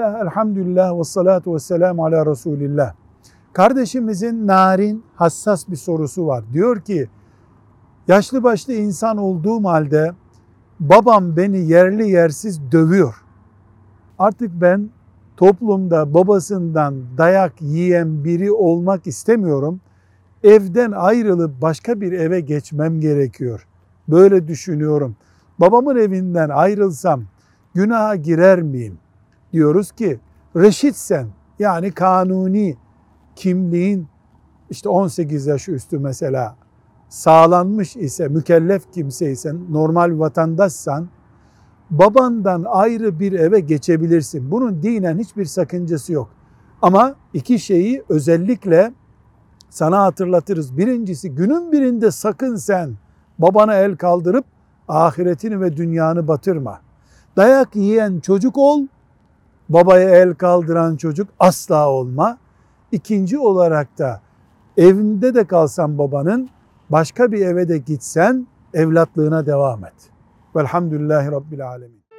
Bismillah, elhamdülillah ve salatu ve selamu ala Resulillah. Kardeşimizin narin, hassas bir sorusu var. Diyor ki, yaşlı başlı insan olduğum halde babam beni yerli yersiz dövüyor. Artık ben toplumda babasından dayak yiyen biri olmak istemiyorum. Evden ayrılıp başka bir eve geçmem gerekiyor. Böyle düşünüyorum. Babamın evinden ayrılsam günaha girer miyim? Diyoruz ki reşitsen yani kanuni kimliğin işte 18 yaş üstü mesela sağlanmış ise mükellef kimseysen normal vatandaşsan babandan ayrı bir eve geçebilirsin. Bunun dinen hiçbir sakıncası yok. Ama iki şeyi özellikle sana hatırlatırız. Birincisi günün birinde sakın sen babana el kaldırıp ahiretini ve dünyanı batırma. Dayak yiyen çocuk ol, babaya el kaldıran çocuk asla olma. İkinci olarak da evinde de kalsan babanın başka bir eve de gitsen evlatlığına devam et. Velhamdülillahi Rabbil Alemin.